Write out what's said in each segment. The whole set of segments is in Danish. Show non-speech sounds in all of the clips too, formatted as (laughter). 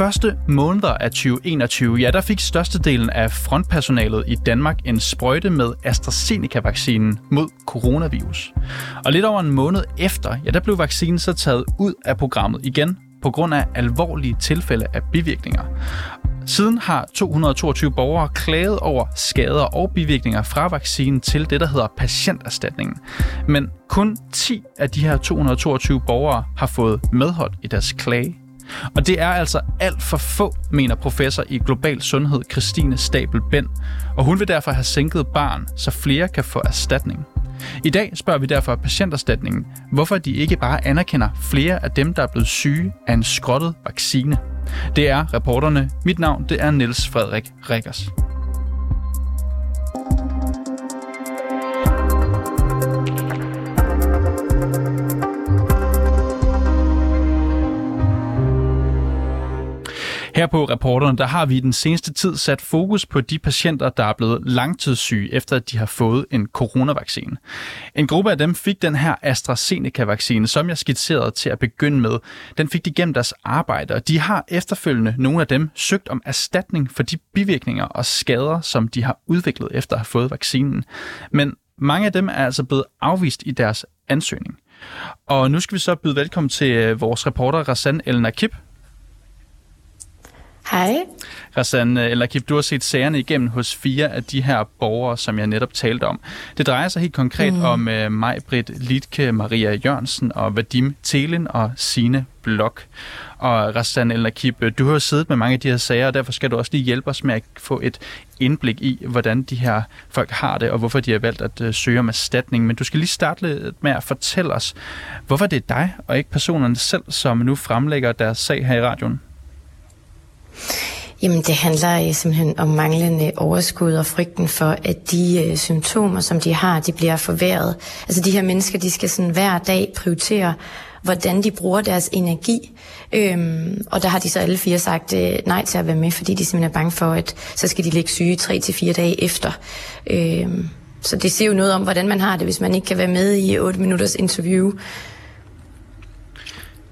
Første måneder af 2021, ja, der fik størstedelen af frontpersonalet i Danmark en sprøjte med AstraZeneca-vaccinen mod coronavirus. Og lidt over en måned efter, ja, der blev vaccinen så taget ud af programmet igen på grund af alvorlige tilfælde af bivirkninger. Siden har 222 borgere klaget over skader og bivirkninger fra vaccinen til det, der hedder patienterstatningen. Men kun 10 af de her 222 borgere har fået medhold i deres klage. Og det er altså alt for få, mener professor i global sundhed Christine Stabel Bend, og hun vil derfor have sænket barn, så flere kan få erstatning. I dag spørger vi derfor patienterstatningen, hvorfor de ikke bare anerkender flere af dem, der er blevet syge af en skrottet vaccine. Det er reporterne. Mit navn det er Niels Frederik Rikkers. Her på reporterne, der har vi den seneste tid sat fokus på de patienter, der er blevet langtidssyge, efter at de har fået en coronavaccine. En gruppe af dem fik den her AstraZeneca-vaccine, som jeg skitserede til at begynde med. Den fik de gennem deres arbejde, og de har efterfølgende, nogle af dem, søgt om erstatning for de bivirkninger og skader, som de har udviklet efter at have fået vaccinen. Men mange af dem er altså blevet afvist i deres ansøgning. Og nu skal vi så byde velkommen til øh, vores reporter Rassan El Nakib, Hej. Rassan eller Kip, du har set sagerne igennem hos fire af de her borgere, som jeg netop talte om. Det drejer sig helt konkret mm. om uh, Maj-Britt Litke, Maria Jørgensen og Vadim Telen og Sine Blok. Og Rassan eller Kip, du har jo siddet med mange af de her sager, og derfor skal du også lige hjælpe os med at få et indblik i, hvordan de her folk har det, og hvorfor de har valgt at uh, søge om erstatning. Men du skal lige starte lidt med at fortælle os, hvorfor det er dig og ikke personerne selv, som nu fremlægger deres sag her i radioen. Jamen det handler øh, simpelthen om manglende overskud og frygten for, at de øh, symptomer, som de har, de bliver forværret. Altså de her mennesker, de skal sådan hver dag prioritere, hvordan de bruger deres energi. Øhm, og der har de så alle fire sagt øh, nej til at være med, fordi de simpelthen er bange for, at så skal de ligge syge tre til fire dage efter. Øhm, så det siger jo noget om, hvordan man har det, hvis man ikke kan være med i 8 minutters interview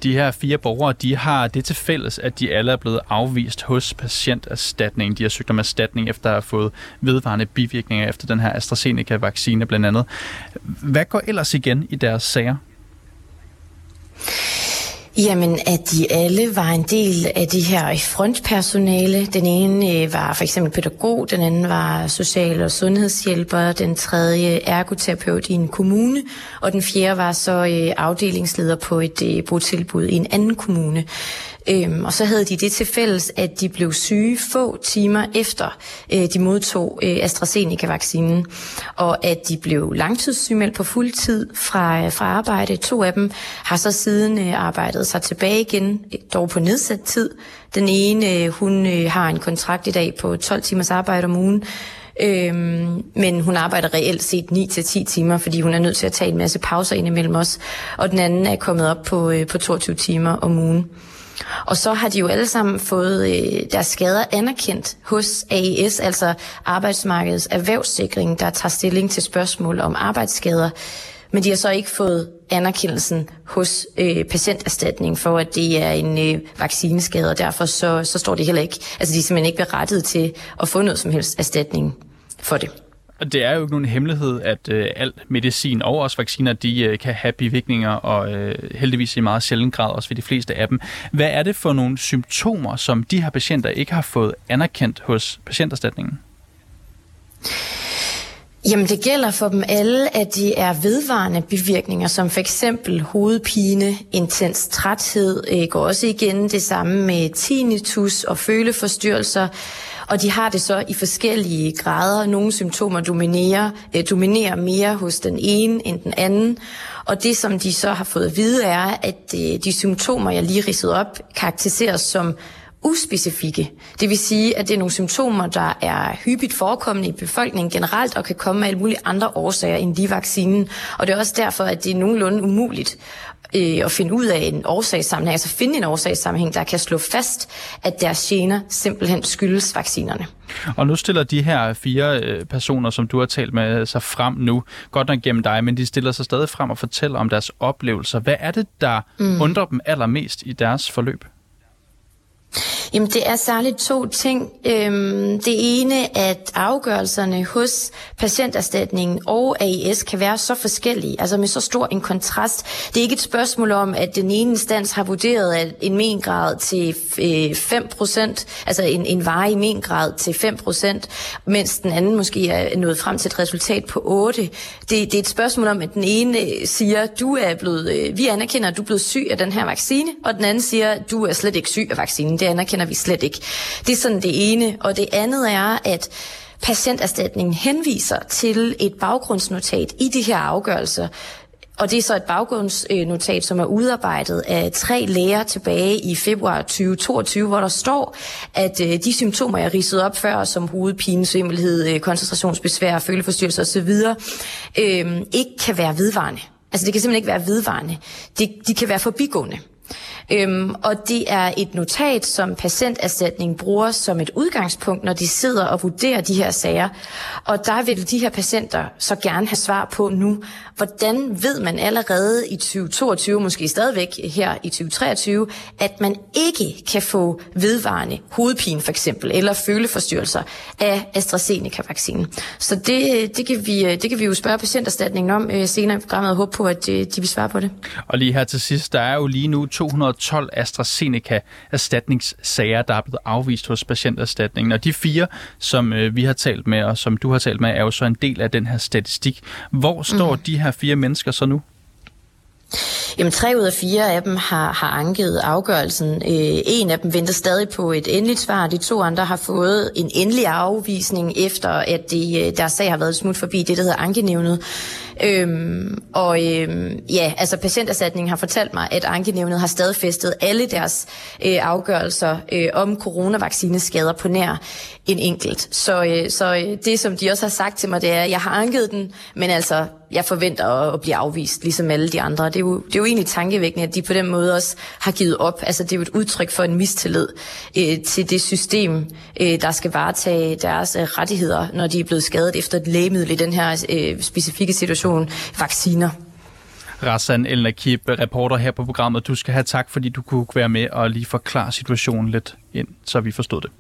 de her fire borgere, de har det til fælles, at de alle er blevet afvist hos patienterstatningen. De har søgt om erstatning efter at have fået vedvarende bivirkninger efter den her AstraZeneca-vaccine blandt andet. Hvad går ellers igen i deres sager? Jamen, at de alle var en del af de her frontpersonale. Den ene øh, var for eksempel pædagog, den anden var social- og sundhedshjælper, den tredje ergoterapeut i en kommune, og den fjerde var så øh, afdelingsleder på et øh, botilbud i en anden kommune. Øhm, og så havde de det til fælles, at de blev syge få timer efter øh, de modtog øh, AstraZeneca-vaccinen, og at de blev langtidssygemeldt på fuld tid fra, fra arbejde. To af dem har så siden øh, arbejdet sig tilbage igen, dog på nedsat tid. Den ene, øh, hun øh, har en kontrakt i dag på 12 timers arbejde om ugen, Øhm, men hun arbejder reelt set 9-10 timer, fordi hun er nødt til at tage en masse pauser ind imellem os. Og den anden er kommet op på, øh, på 22 timer om ugen. Og så har de jo alle sammen fået øh, deres skader anerkendt hos AES, altså Arbejdsmarkedets Erhvervssikring, der tager stilling til spørgsmål om arbejdsskader. Men de har så ikke fået anerkendelsen hos øh, patienterstatning for, at det er en øh, vaccineskade, og derfor så, så står det heller ikke, altså de er simpelthen ikke berettiget til at få noget som helst erstatning for det. Og det er jo ikke nogen hemmelighed, at øh, al medicin og også vacciner, de øh, kan have bivirkninger, og øh, heldigvis i meget sjældent grad også ved de fleste af dem. Hvad er det for nogle symptomer, som de her patienter ikke har fået anerkendt hos patienterstatningen? Jamen det gælder for dem alle, at de er vedvarende bivirkninger, som for eksempel hovedpine, intens træthed, øh, går også igen det samme med tinnitus og føleforstyrrelser, og de har det så i forskellige grader. Nogle symptomer dominerer, øh, dominerer mere hos den ene end den anden. Og det, som de så har fået at vide, er, at øh, de symptomer, jeg lige ridsede op, karakteriseres som uspecifikke. Det vil sige, at det er nogle symptomer, der er hyppigt forekommende i befolkningen generelt, og kan komme af alle mulige andre årsager end lige vaccinen. Og det er også derfor, at det er nogenlunde umuligt øh, at finde ud af en årsagssammenhæng, altså finde en årsagssammenhæng, der kan slå fast, at deres gener simpelthen skyldes vaccinerne. Og nu stiller de her fire øh, personer, som du har talt med, sig frem nu, godt nok gennem dig, men de stiller sig stadig frem og fortæller om deres oplevelser. Hvad er det, der mm. undrer dem allermest i deres forløb? Jamen, det er særligt to ting. Øhm, det ene, at afgørelserne hos patienterstatningen og AIS kan være så forskellige, altså med så stor en kontrast. Det er ikke et spørgsmål om, at den ene instans har vurderet at en mengrad til øh, 5%, altså en, en varig mengrad til 5%, mens den anden måske er nået frem til et resultat på 8%. Det, det er et spørgsmål om, at den ene siger, du er blevet, øh, vi anerkender, at du er blevet syg af den her vaccine, og den anden siger, du er slet ikke syg af vaccinen. Det anerkender vi slet ikke. Det er sådan det ene. Og det andet er, at patienterstatningen henviser til et baggrundsnotat i de her afgørelser, og det er så et baggrundsnotat, som er udarbejdet af tre læger tilbage i februar 2022, hvor der står, at øh, de symptomer, jeg ridsede op før, som hovedpine, svimmelhed, øh, koncentrationsbesvær, føleforstyrrelser osv., øh, ikke kan være vedvarende. Altså det kan simpelthen ikke være vedvarende. De, de kan være forbigående. Øhm, og det er et notat, som patienterstatning bruger som et udgangspunkt, når de sidder og vurderer de her sager. Og der vil de her patienter så gerne have svar på nu, hvordan ved man allerede i 2022, måske stadigvæk her i 2023, at man ikke kan få vedvarende hovedpine for eksempel, eller føleforstyrrelser af AstraZeneca-vaccinen. Så det, det, kan vi, øh, det kan vi jo spørge patienterstatningen om øh, senere i programmet og håbe på, at øh, de vil svare på det. Og lige her til sidst, der er jo lige nu 200 212 AstraZeneca-erstatningssager, der er blevet afvist hos patienterstatningen. Og de fire, som øh, vi har talt med, og som du har talt med, er jo så en del af den her statistik. Hvor står mm. de her fire mennesker så nu? Jamen, tre ud af fire af dem har, har anket afgørelsen. Øh, en af dem venter stadig på et endeligt svar. De to andre har fået en endelig afvisning, efter at de, øh, deres sag har været smut forbi det, der hedder ankenævnet. Øhm, og øhm, ja, altså patienterstatningen har fortalt mig, at ankenævnet har stadfæstet alle deres øh, afgørelser øh, om coronavaccineskader på nær en enkelt. Så, øh, så øh, det, som de også har sagt til mig, det er, at jeg har anket den, men altså, jeg forventer at, at blive afvist, ligesom alle de andre. Det er, jo, det er jo egentlig tankevækkende, at de på den måde også har givet op. Altså, det er jo et udtryk for en mistillid øh, til det system, øh, der skal varetage deres øh, rettigheder, når de er blevet skadet efter et lægemiddel i den her øh, specifikke situation, vacciner. Rassan El Nakib, reporter her på programmet. Du skal have tak, fordi du kunne være med og lige forklare situationen lidt ind, så vi forstod det.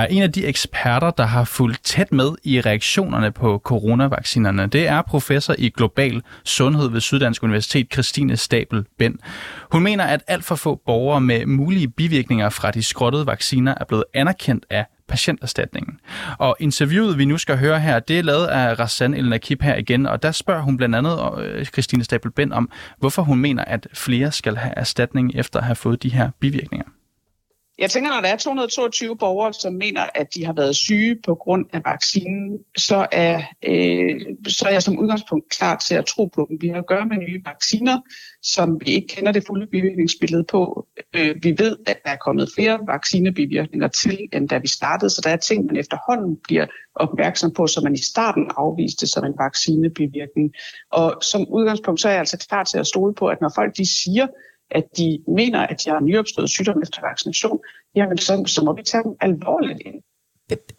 Er en af de eksperter, der har fulgt tæt med i reaktionerne på coronavaccinerne. Det er professor i global sundhed ved Syddansk Universitet, Christine Stabel Bend. Hun mener, at alt for få borgere med mulige bivirkninger fra de skrottede vacciner er blevet anerkendt af patienterstatningen. Og interviewet, vi nu skal høre her, det er lavet af Rassan El Nakib her igen, og der spørger hun blandt andet øh, Christine Stabel Bend om, hvorfor hun mener, at flere skal have erstatning efter at have fået de her bivirkninger. Jeg tænker, når der er 222 borgere, som mener, at de har været syge på grund af vaccinen, så er, øh, så er jeg som udgangspunkt klar til at tro på dem. Vi har at gøre med nye vacciner, som vi ikke kender det fulde bivirkningsbillede på. Øh, vi ved, at der er kommet flere vaccinebivirkninger til, end da vi startede, så der er ting, man efterhånden bliver opmærksom på, som man i starten afviste som en vaccinebivirkning. Og som udgangspunkt, så er jeg altså klar til at stole på, at når folk de siger, at de mener, at de har nyopstået sygdom efter vaccination, jamen så, så må vi tage dem alvorligt ind.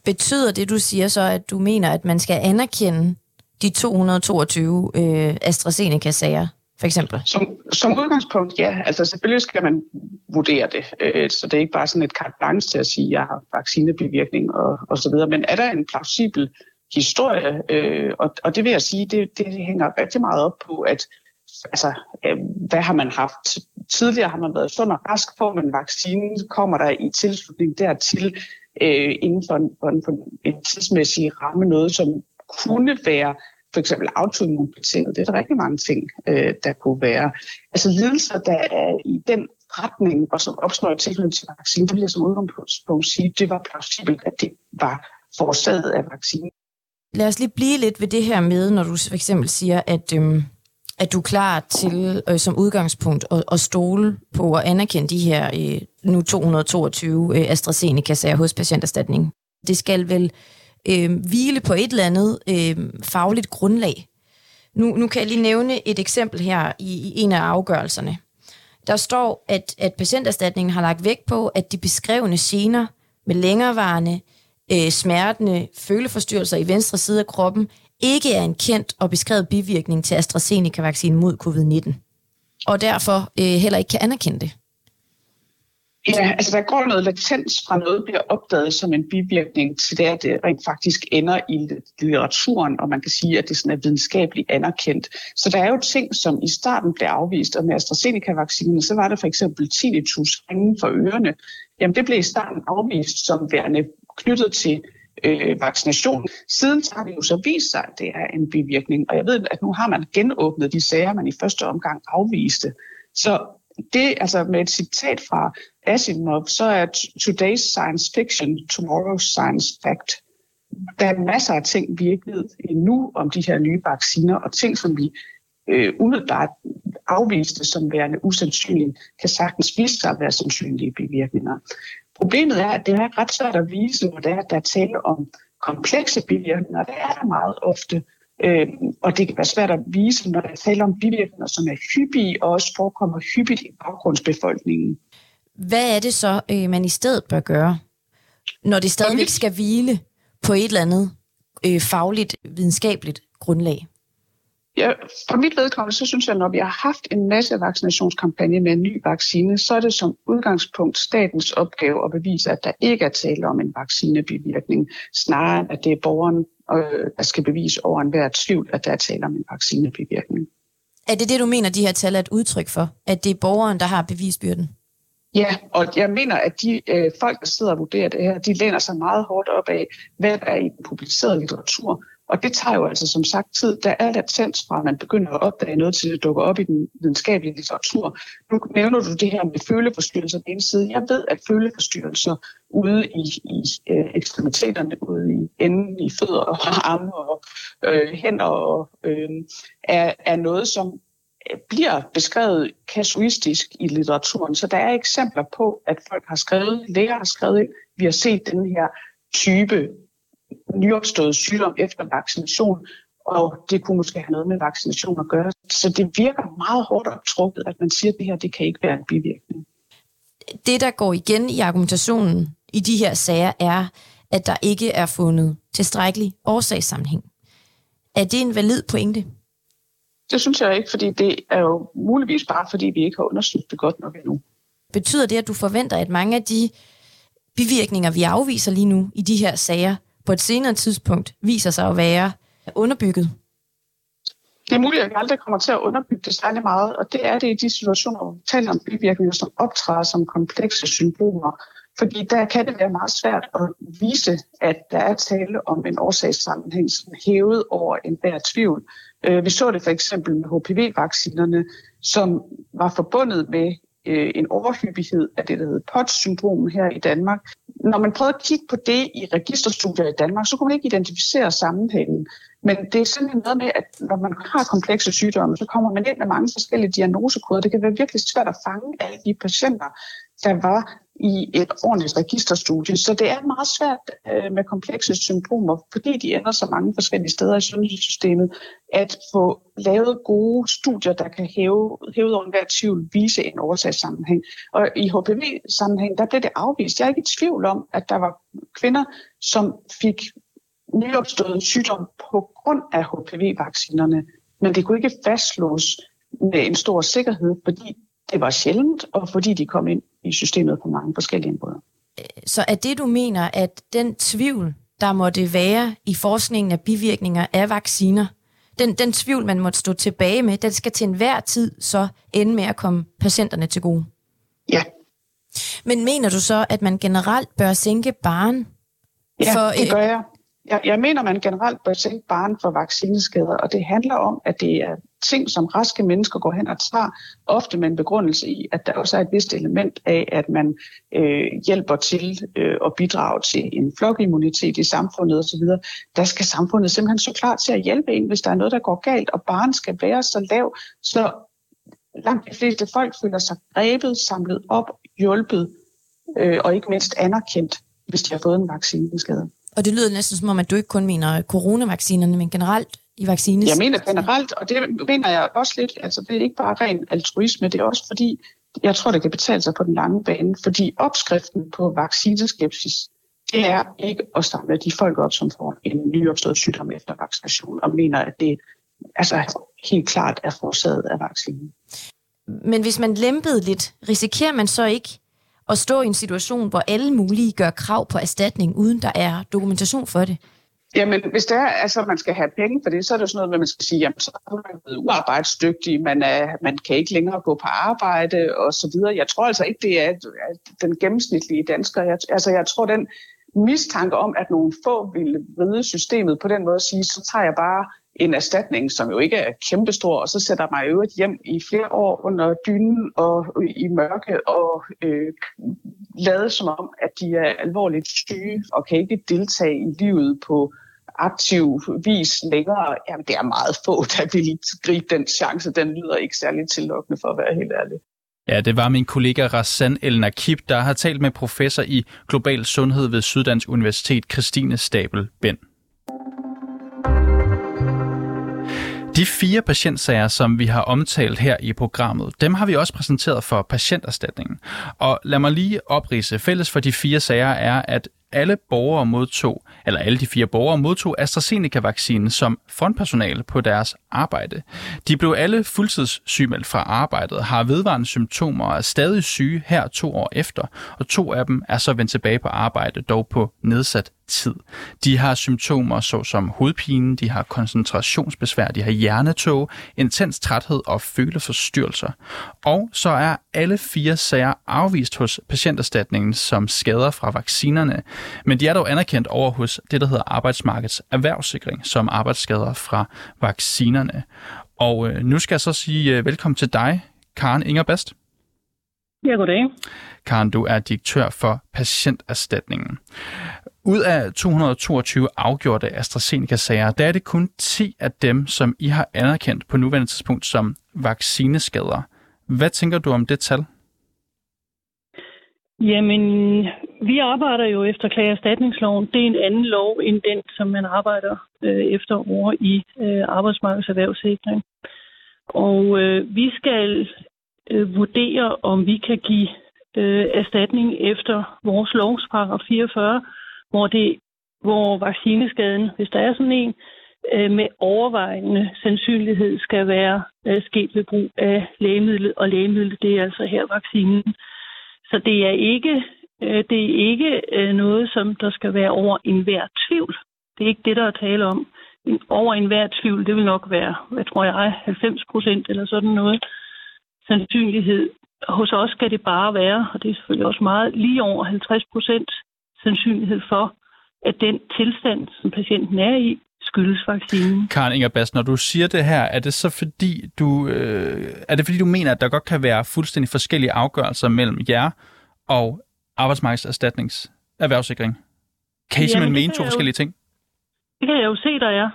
Betyder det, du siger så, at du mener, at man skal anerkende de 222 øh, AstraZeneca-sager, for eksempel? Som, som udgangspunkt, ja. Altså selvfølgelig skal man vurdere det. Øh, så det er ikke bare sådan et carte blanche til at sige, at jeg har vaccinebivirkning og, og så videre. Men er der en plausibel historie, øh, og, og det vil jeg sige, det, det hænger rigtig meget op på, at altså, øh, hvad har man haft? Tidligere har man været sund og rask, får man vaccinen, kommer der i tilslutning dertil øh, inden for en, for, en, for en tidsmæssig ramme noget, som kunne være for eksempel autoimmunbetinget. Det er der rigtig mange ting, øh, der kunne være. Altså lidelser, der er i den retning, og som opstår i tilknytning til vaccinen, det bliver som udgangspunkt sige, det var plausibelt, at det var forårsaget af vaccinen. Lad os lige blive lidt ved det her med, når du for eksempel siger, at øhm, at du er klar til øh, som udgangspunkt at, at stole på og anerkende de her øh, nu 222 øh, AstraZeneca-sager hos patienterstatning. Det skal vel øh, hvile på et eller andet øh, fagligt grundlag. Nu, nu kan jeg lige nævne et eksempel her i, i en af afgørelserne. Der står, at, at patienterstatningen har lagt vægt på, at de beskrevne gener med længerevarende øh, smertende føleforstyrrelser i venstre side af kroppen ikke er en kendt og beskrevet bivirkning til AstraZeneca-vaccinen mod covid-19, og derfor øh, heller ikke kan anerkende det. Ja, altså der går noget latens fra noget bliver opdaget som en bivirkning til det, at det rent faktisk ender i litteraturen, og man kan sige, at det sådan er videnskabeligt anerkendt. Så der er jo ting, som i starten blev afvist, og med AstraZeneca-vaccinen, så var det for eksempel tinnitus inden for ørerne. Jamen det blev i starten afvist som værende knyttet til øh, vaccination. Siden har det jo så vist sig, at det er en bivirkning, og jeg ved, at nu har man genåbnet de sager, man i første omgang afviste. Så det, altså med et citat fra Asimov, så er today's science fiction, tomorrow's science fact. Der er masser af ting, vi ikke ved endnu om de her nye vacciner, og ting, som vi øh, umiddelbart afviste som værende usandsynlige, kan sagtens vise sig at være sandsynlige bivirkninger. Problemet er, at det er ret svært at vise, når der er, der er tale om komplekse bivirkninger. Det er der meget ofte. Øh, og det kan være svært at vise, når der er tale om bivirkninger, som er hyppige og også forekommer hyppigt i baggrundsbefolkningen. Hvad er det så, øh, man i stedet bør gøre, når det stadigvæk skal hvile på et eller andet øh, fagligt, videnskabeligt grundlag? Ja, for mit vedkommende, så synes jeg, når vi har haft en masse vaccinationskampagne med en ny vaccine, så er det som udgangspunkt statens opgave at bevise, at der ikke er tale om en vaccinebivirkning, snarere at det er borgeren, øh, der skal bevise over enhver tvivl, at der er tale om en vaccinebivirkning. Er det det, du mener, de her tal er et udtryk for? At det er borgeren, der har bevisbyrden? Ja, og jeg mener, at de øh, folk, der sidder og vurderer det her, de læner sig meget hårdt op af, hvad der er i den publicerede litteratur. Og det tager jo altså som sagt tid. Der er latens fra, at man begynder at opdage noget, til det dukker op i den videnskabelige litteratur. Nu nævner du det her med føleforstyrrelser på den ene side. Jeg ved, at føleforstyrrelser ude i, i øh, ekstremiteterne, ude i enden i fødder og (laughs) arme og øh, hænder, og, øh, er, er noget, som øh, bliver beskrevet kasuistisk i litteraturen. Så der er eksempler på, at folk har skrevet, læger har skrevet ind, vi har set den her type nyopstået sygdom efter vaccination, og det kunne måske have noget med vaccination at gøre. Så det virker meget hårdt optrukket, at man siger, at det her det kan ikke være en bivirkning. Det, der går igen i argumentationen i de her sager, er, at der ikke er fundet tilstrækkelig årsagssammenhæng. Er det en valid pointe? Det synes jeg ikke, fordi det er jo muligvis bare, fordi vi ikke har undersøgt det godt nok endnu. Betyder det, at du forventer, at mange af de bivirkninger, vi afviser lige nu i de her sager, på et senere tidspunkt viser sig at være underbygget? Det er muligt, at vi aldrig kommer til at underbygge det særlig meget, og det er det i de situationer, hvor vi taler om bivirkninger, som optræder som komplekse symptomer. Fordi der kan det være meget svært at vise, at der er tale om en årsagssammenhæng, som er hævet over enhver tvivl. Øh, vi så det for eksempel med HPV-vaccinerne, som var forbundet med øh, en overhyppighed af det, der hedder POTS-syndrom her i Danmark. Når man prøvede at kigge på det i registerstudier i Danmark, så kunne man ikke identificere sammenhængen. Men det er simpelthen noget med, at når man har komplekse sygdomme, så kommer man ind med mange forskellige diagnosekoder. Det kan være virkelig svært at fange alle de patienter, der var i et ordentligt registerstudie. Så det er meget svært øh, med komplekse symptomer, fordi de ender så mange forskellige steder i sundhedssystemet, at få lavet gode studier, der kan hæve, hæve over enhver tvivl, vise en årsagssammenhæng. Og i HPV-sammenhæng, der blev det afvist. Jeg er ikke i tvivl om, at der var kvinder, som fik nyopstået sygdom på grund af HPV-vaccinerne, men det kunne ikke fastslås med en stor sikkerhed, fordi det var sjældent, og fordi de kom ind i systemet på mange forskellige måder. Så er det, du mener, at den tvivl, der måtte være i forskningen af bivirkninger af vacciner, den, den tvivl, man måtte stå tilbage med, den skal til enhver tid så ende med at komme patienterne til gode? Ja. Men mener du så, at man generelt bør sænke barn? Ja, for, det gør jeg. Jeg, jeg mener, man generelt bør sænke barn for vaccineskader, og det handler om, at det er ting, som raske mennesker går hen og tager, ofte med en begrundelse i, at der også er et vist element af, at man øh, hjælper til øh, at bidrage til en flokimmunitet i samfundet osv. Der skal samfundet simpelthen så klar til at hjælpe en, hvis der er noget, der går galt, og barn skal være så lav, så langt de fleste folk føler sig grebet, samlet op, hjulpet øh, og ikke mindst anerkendt, hvis de har fået en vaccineskade. Og det lyder næsten som om, at du ikke kun mener coronavaccinerne, men generelt i vaccines? Jeg mener generelt, og det mener jeg også lidt, altså det er ikke bare ren altruisme, det er også fordi, jeg tror, det kan betale sig på den lange bane, fordi opskriften på vaccineskepsis, det er ikke at samle de folk op, som får en nyopstået sygdom efter vaccination, og mener, at det altså, helt klart er forårsaget af vaccinen. Men hvis man lempede lidt, risikerer man så ikke at stå i en situation, hvor alle mulige gør krav på erstatning, uden der er dokumentation for det? Jamen, hvis det er, altså, man skal have penge for det, så er det sådan noget, at man skal sige, jamen, så er man blevet uarbejdsdygtig, man, er, man kan ikke længere gå på arbejde og så videre. Jeg tror altså ikke, det er den gennemsnitlige dansker. Jeg, altså, jeg tror, den mistanke om, at nogle få ville vride systemet på den måde at sige, så tager jeg bare en erstatning, som jo ikke er kæmpestor, og så sætter mig øvrigt hjem i flere år under dynen og i mørke og øh, lade som om, at de er alvorligt syge og kan ikke deltage i livet på aktiv vis længere. Jamen, det er meget få, der vil gribe den chance. Den lyder ikke særlig tillokkende for at være helt ærlig. Ja, det var min kollega Rassan El Nakib, der har talt med professor i global sundhed ved Syddansk Universitet, Christine Stabel Bend. De fire patientsager, som vi har omtalt her i programmet, dem har vi også præsenteret for patienterstatningen. Og lad mig lige oprise. Fælles for de fire sager er, at alle borgere modtog, eller alle de fire borgere modtog AstraZeneca-vaccinen som frontpersonale på deres arbejde. De blev alle fuldtidssygemeldt fra arbejdet, har vedvarende symptomer og er stadig syge her to år efter, og to af dem er så vendt tilbage på arbejde, dog på nedsat tid. De har symptomer såsom hovedpine, de har koncentrationsbesvær, de har hjernetog, intens træthed og føleforstyrrelser. Og så er alle fire sager afvist hos patienterstatningen som skader fra vaccinerne, men de er dog anerkendt over hos det, der hedder Arbejdsmarkedets Erhvervssikring som arbejdsskader fra vaccinerne. Og øh, nu skal jeg så sige øh, velkommen til dig, Karen Inger Bast. Ja, goddag. Karen, du er direktør for Patienterstatningen. Ud af 222 afgjorte AstraZeneca-sager, der er det kun 10 af dem, som I har anerkendt på nuværende tidspunkt som vaccineskader. Hvad tænker du om det tal? Jamen, vi arbejder jo efter klageerstatningsloven. Det er en anden lov end den, som man arbejder øh, efter over i øh, arbejdsmarkedserhvervssikring. Og øh, vi skal øh, vurdere, om vi kan give øh, erstatning efter vores lovs paragraf 44, hvor, det, hvor vaccineskaden, hvis der er sådan en, øh, med overvejende sandsynlighed skal være øh, sket ved brug af lægemidlet, og lægemidlet det er altså her vaccinen. Så det er ikke, øh, det er ikke øh, noget, som der skal være over enhver tvivl. Det er ikke det, der er tale om. Over enhver tvivl, det vil nok være, hvad tror jeg, 90 procent eller sådan noget sandsynlighed. Hos os skal det bare være, og det er selvfølgelig også meget, lige over 50 procent sandsynlighed for, at den tilstand, som patienten er i, skyldes vaccinen. Karen Inger Bass, når du siger det her, er det så fordi du, øh, er det fordi du mener, at der godt kan være fuldstændig forskellige afgørelser mellem jer og arbejdsmarkedserstatnings erhvervssikring? Kan I simpelthen mene to forskellige jo, ting? Det kan jeg jo se, der er.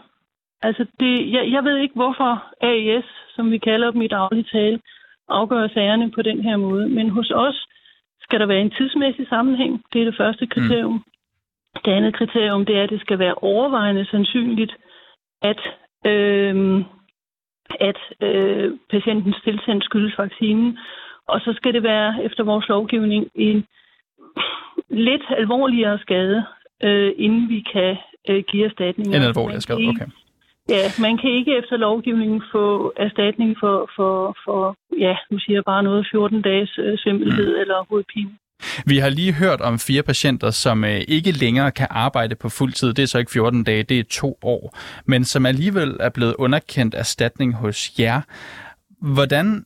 Altså, det, jeg, jeg ved ikke, hvorfor AES, som vi kalder dem i daglig tale, afgør sagerne på den her måde. Men hos os skal der være en tidsmæssig sammenhæng. Det er det første kriterium. Mm. Det andet kriterium, det er, at det skal være overvejende sandsynligt, at, øh, at øh, patientens tilstand skyldes vaccinen. Og så skal det være, efter vores lovgivning, en lidt alvorligere skade, øh, inden vi kan øh, give erstatning. En alvorligere skade, okay. Ja, man kan ikke efter lovgivningen få erstatning for, for, for ja, nu siger jeg bare noget, 14 dages øh, svimmelhed mm. eller hovedpine. Vi har lige hørt om fire patienter, som øh, ikke længere kan arbejde på fuld tid. Det er så ikke 14 dage, det er to år. Men som alligevel er blevet underkendt erstatning hos jer. Hvordan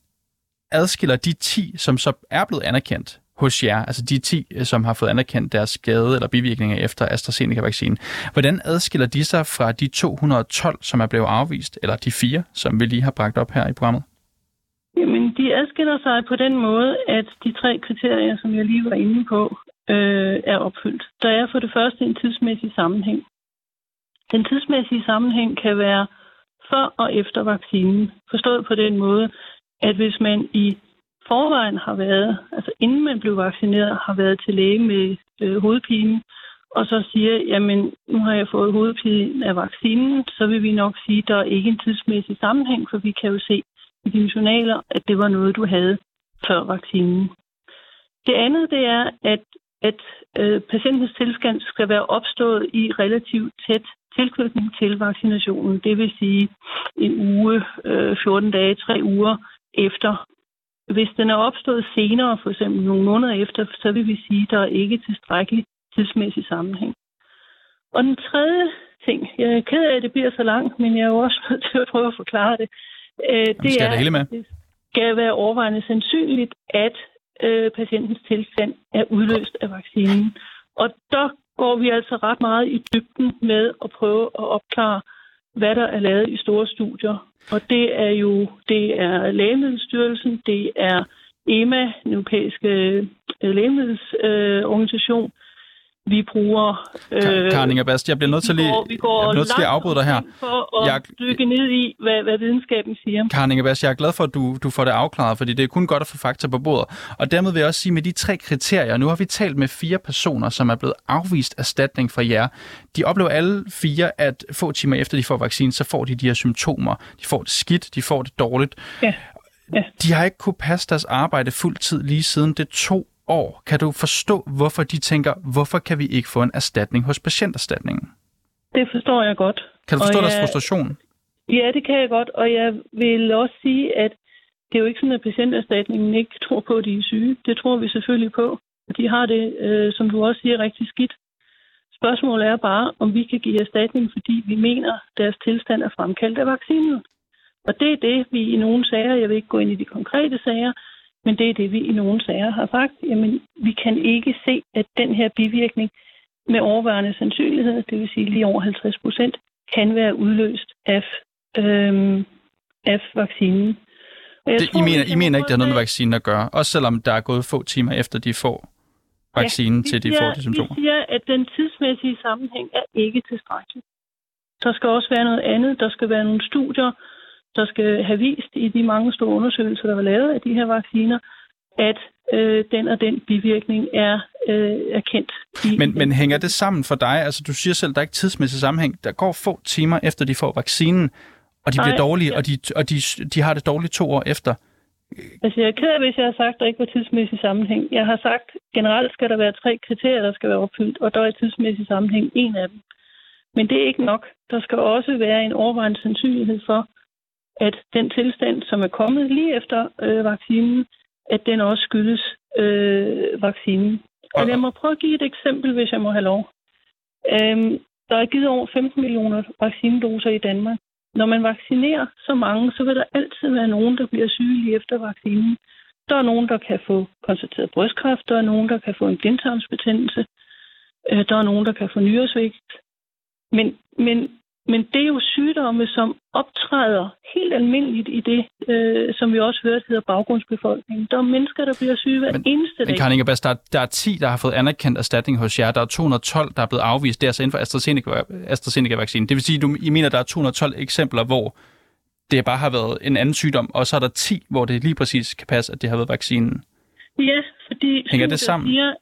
adskiller de 10, som så er blevet anerkendt hos jer, altså de 10, øh, som har fået anerkendt deres skade eller bivirkninger efter AstraZeneca-vaccinen, hvordan adskiller de sig fra de 212, som er blevet afvist, eller de fire, som vi lige har bragt op her i programmet? Jamen, de adskiller sig på den måde, at de tre kriterier, som jeg lige var inde på, øh, er opfyldt. Der er for det første en tidsmæssig sammenhæng. Den tidsmæssige sammenhæng kan være før og efter vaccinen. Forstået på den måde, at hvis man i forvejen har været, altså inden man blev vaccineret, har været til læge med øh, hovedpine, og så siger, jamen nu har jeg fået hovedpine af vaccinen, så vil vi nok sige, at der er ikke en tidsmæssig sammenhæng, for vi kan jo se i dine journaler, at det var noget, du havde før vaccinen. Det andet, det er, at at øh, patientens tilstand skal være opstået i relativt tæt tilknytning til vaccinationen. Det vil sige en uge, øh, 14 dage, 3 uger efter. Hvis den er opstået senere, for eksempel nogle måneder efter, så vil vi sige, at der er ikke tilstrækkelig tidsmæssig sammenhæng. Og den tredje ting, jeg er ked af, at det bliver så langt, men jeg er jo også (laughs) nødt til at prøve at forklare det. Øh, det er, det hele med. det skal være overvejende sandsynligt, at øh, patientens tilstand er udløst af vaccinen. Og der går vi altså ret meget i dybden med at prøve at opklare, hvad der er lavet i store studier. Og det er jo det er Lægemiddelstyrelsen, det er EMA, den europæiske øh, lægemiddelsorganisation, øh, vi bruger... Øh, Karin Bast, jeg bliver nødt til lige, går, vi går jeg bliver nødt til at afbryde dig her. For at jeg, dykke ned i, hvad, hvad videnskaben siger. Karin Bast, jeg er glad for, at du, du får det afklaret, fordi det er kun godt at få fakta på bordet. Og dermed vil jeg også sige, med de tre kriterier, nu har vi talt med fire personer, som er blevet afvist erstatning fra jer. De oplever alle fire, at få timer efter de får vaccinen, så får de de her symptomer. De får det skidt, de får det dårligt. Ja. Ja. De har ikke kunne passe deres arbejde fuld tid lige siden det to år. Kan du forstå, hvorfor de tænker, hvorfor kan vi ikke få en erstatning hos patienterstatningen? Det forstår jeg godt. Kan du forstå og deres jeg... frustration? Ja, det kan jeg godt, og jeg vil også sige, at det er jo ikke sådan, at patienterstatningen ikke tror på, at de er syge. Det tror vi selvfølgelig på. De har det, øh, som du også siger, rigtig skidt. Spørgsmålet er bare, om vi kan give erstatning, fordi vi mener, at deres tilstand er fremkaldt af vaccinen. Og det er det, vi i nogle sager, jeg vil ikke gå ind i de konkrete sager, men det er det, vi i nogle sager har sagt. Jamen, vi kan ikke se, at den her bivirkning med overvejende sandsynlighed, det vil sige lige over 50 procent, kan være udløst af, øhm, af vaccinen. Det, tror, I mener, I mener ikke, det har noget med vaccinen at gøre, også selvom der er gået få timer efter, de får vaccinen, ja, til de får de symptomer? Vi siger, at den tidsmæssige sammenhæng er ikke tilstrækkelig. Der skal også være noget andet. Der skal være nogle studier, der skal have vist i de mange store undersøgelser, der var lavet af de her vacciner, at øh, den og den bivirkning er, øh, er kendt. I, men, men hænger det sammen for dig? Altså, du siger selv, at der er ikke tidsmæssig sammenhæng. Der går få timer efter, de får vaccinen, og de Nej, bliver dårlige, ja. og, de, og de, de har det dårligt to år efter. Altså, jeg er ked af, hvis jeg har sagt, at der ikke var tidsmæssig sammenhæng. Jeg har sagt, at generelt skal der være tre kriterier, der skal være opfyldt, og der er tidsmæssig sammenhæng en af dem. Men det er ikke nok. Der skal også være en overvejende sandsynlighed for, at den tilstand, som er kommet lige efter øh, vaccinen, at den også skyldes øh, vaccinen. Og jeg må prøve at give et eksempel, hvis jeg må have lov. Øhm, der er givet over 15 millioner vaccinedoser i Danmark. Når man vaccinerer så mange, så vil der altid være nogen, der bliver syge lige efter vaccinen. Der er nogen, der kan få konstateret brystkræft, der er nogen, der kan få en blindtarmsbetændelse, øh, der er nogen, der kan få nyresvigt. Men, men men det er jo sygdomme, som optræder helt almindeligt i det, øh, som vi også hørte hedder baggrundsbefolkningen. Der er mennesker, der bliver syge hver men, eneste dag. Men Karin Ingerbæs, der, der er 10, der har fået anerkendt erstatning hos jer. Der er 212, der er blevet afvist. Det er altså inden for AstraZeneca-vaccinen. AstraZeneca det vil sige, du, I mener, der er 212 eksempler, hvor det bare har været en anden sygdom, og så er der 10, hvor det lige præcis kan passe, at det har været vaccinen. Ja, fordi Hænger det sammen? Siger,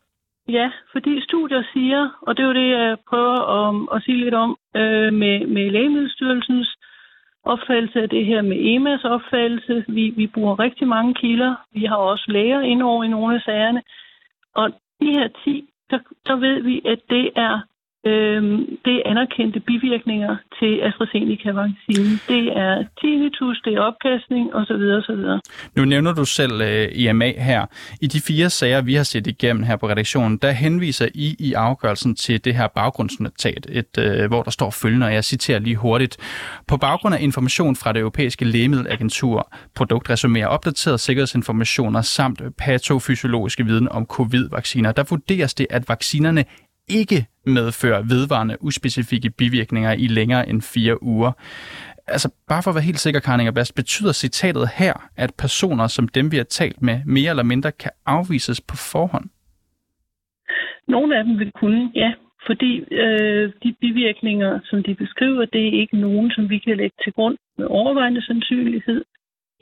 Ja, fordi studier siger, og det er jo det, jeg prøver at, at sige lidt om, øh, med, med Lægemiddelstyrelsens opfattelse af det her med EMAs opfattelse. Vi, vi bruger rigtig mange kilder. Vi har også læger indover i nogle af sagerne. Og de her 10, der, der ved vi, at det er Øhm, det er anerkendte bivirkninger til AstraZeneca-vaccinen. Det er tinnitus, det er opkastning osv. osv. Nu nævner du selv øh, IMA her. I de fire sager, vi har set igennem her på redaktionen, der henviser I i afgørelsen til det her baggrundsnotat, et, øh, hvor der står følgende, og jeg citerer lige hurtigt. På baggrund af information fra det europæiske lægemiddelagentur, produktresumerer opdateret sikkerhedsinformationer samt patofysiologiske viden om covid-vacciner, der vurderes det, at vaccinerne ikke medfører vedvarende uspecifikke bivirkninger i længere end fire uger. Altså, bare for at være helt sikker, Karin Bast, betyder citatet her, at personer som dem, vi har talt med, mere eller mindre kan afvises på forhånd? Nogle af dem vil kunne, ja. Fordi øh, de bivirkninger, som de beskriver, det er ikke nogen, som vi kan lægge til grund med overvejende sandsynlighed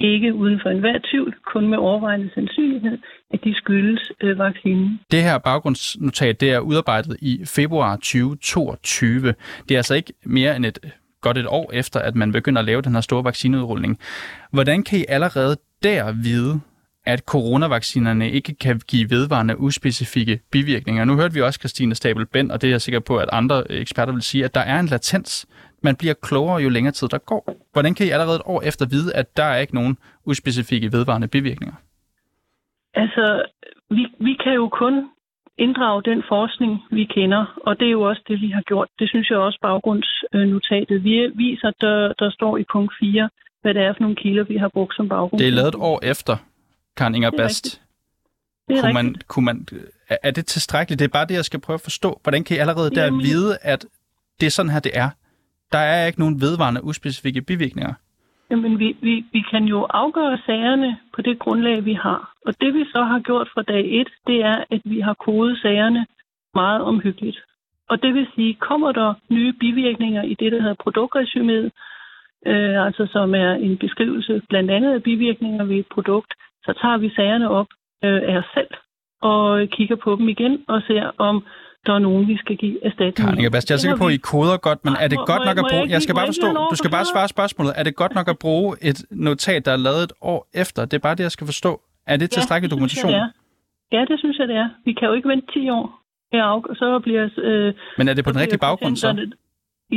ikke uden for enhver tvivl, kun med overvejende sandsynlighed, at de skyldes øh, vaccinen. Det her baggrundsnotat det er udarbejdet i februar 2022. Det er altså ikke mere end et godt et år efter, at man begynder at lave den her store vaccineudrulning. Hvordan kan I allerede der vide, at coronavaccinerne ikke kan give vedvarende uspecifikke bivirkninger. Nu hørte vi også Christine Stabel Bend, og det er jeg sikker på, at andre eksperter vil sige, at der er en latens. Man bliver klogere, jo længere tid der går. Hvordan kan I allerede et år efter vide, at der er ikke nogen uspecifikke vedvarende bivirkninger? Altså, vi, vi kan jo kun inddrage den forskning, vi kender, og det er jo også det, vi har gjort. Det synes jeg også baggrundsnotatet vi viser, der, der står i punkt 4, hvad det er for nogle kilder, vi har brugt som baggrund. Det er lavet et år efter, Karen Inger Bast. Kunne man, kunne man, er er det tilstrækkeligt? Det er bare det, jeg skal prøve at forstå. Hvordan kan I allerede der Jamen- vide, at det er sådan her, det er? Der er ikke nogen vedvarende uspecifikke bivirkninger. Jamen, vi, vi, vi kan jo afgøre sagerne på det grundlag, vi har. Og det vi så har gjort fra dag et, det er, at vi har kodet sagerne meget omhyggeligt. Og det vil sige, kommer der nye bivirkninger i det, der hedder produktresumet, øh, altså som er en beskrivelse blandt andet af bivirkninger ved et produkt, så tager vi sagerne op øh, af os selv og kigger på dem igen og ser, om der er nogen, vi skal give erstatning. Karen Inger Bast, jeg er sikker på, at I koder godt, men er det må- godt nok jeg- at jeg bruge... ikke Jeg skal bare jeg forstå, du skal bare svare spørgsmålet. Er det godt nok at bruge et notat, der er lavet et år efter? Det er bare det, jeg skal forstå. Er det tilstrækkelig jeg, dokumentation? det. Ja, det synes jeg, det er. Vi kan jo ikke vente 10 år. Ja, så bliver... Øh, Men er det på den rigtige baggrund så?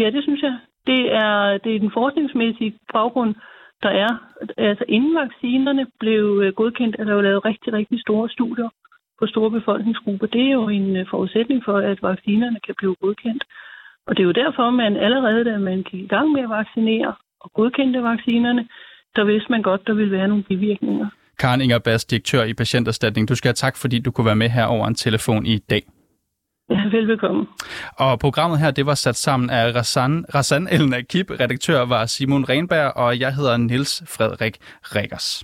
Ja, det synes jeg. Det er, det er den forskningsmæssige baggrund, der er. Altså inden vaccinerne blev øh, godkendt, altså, er der jo lavet rigtig, rigtig store studier på store befolkningsgrupper. Det er jo en øh, forudsætning for, at vaccinerne kan blive godkendt. Og det er jo derfor, man allerede, da man gik i gang med at vaccinere og godkendte vaccinerne, der vidste man godt, der ville være nogle bivirkninger. Karen Inger Bast, direktør i Patienterstatning. Du skal have tak, fordi du kunne være med her over en telefon i dag. Ja, velbekomme. Og programmet her, det var sat sammen af Rassan, Rassan Elna Kip, redaktør var Simon Renberg, og jeg hedder Niels Frederik Rikkers.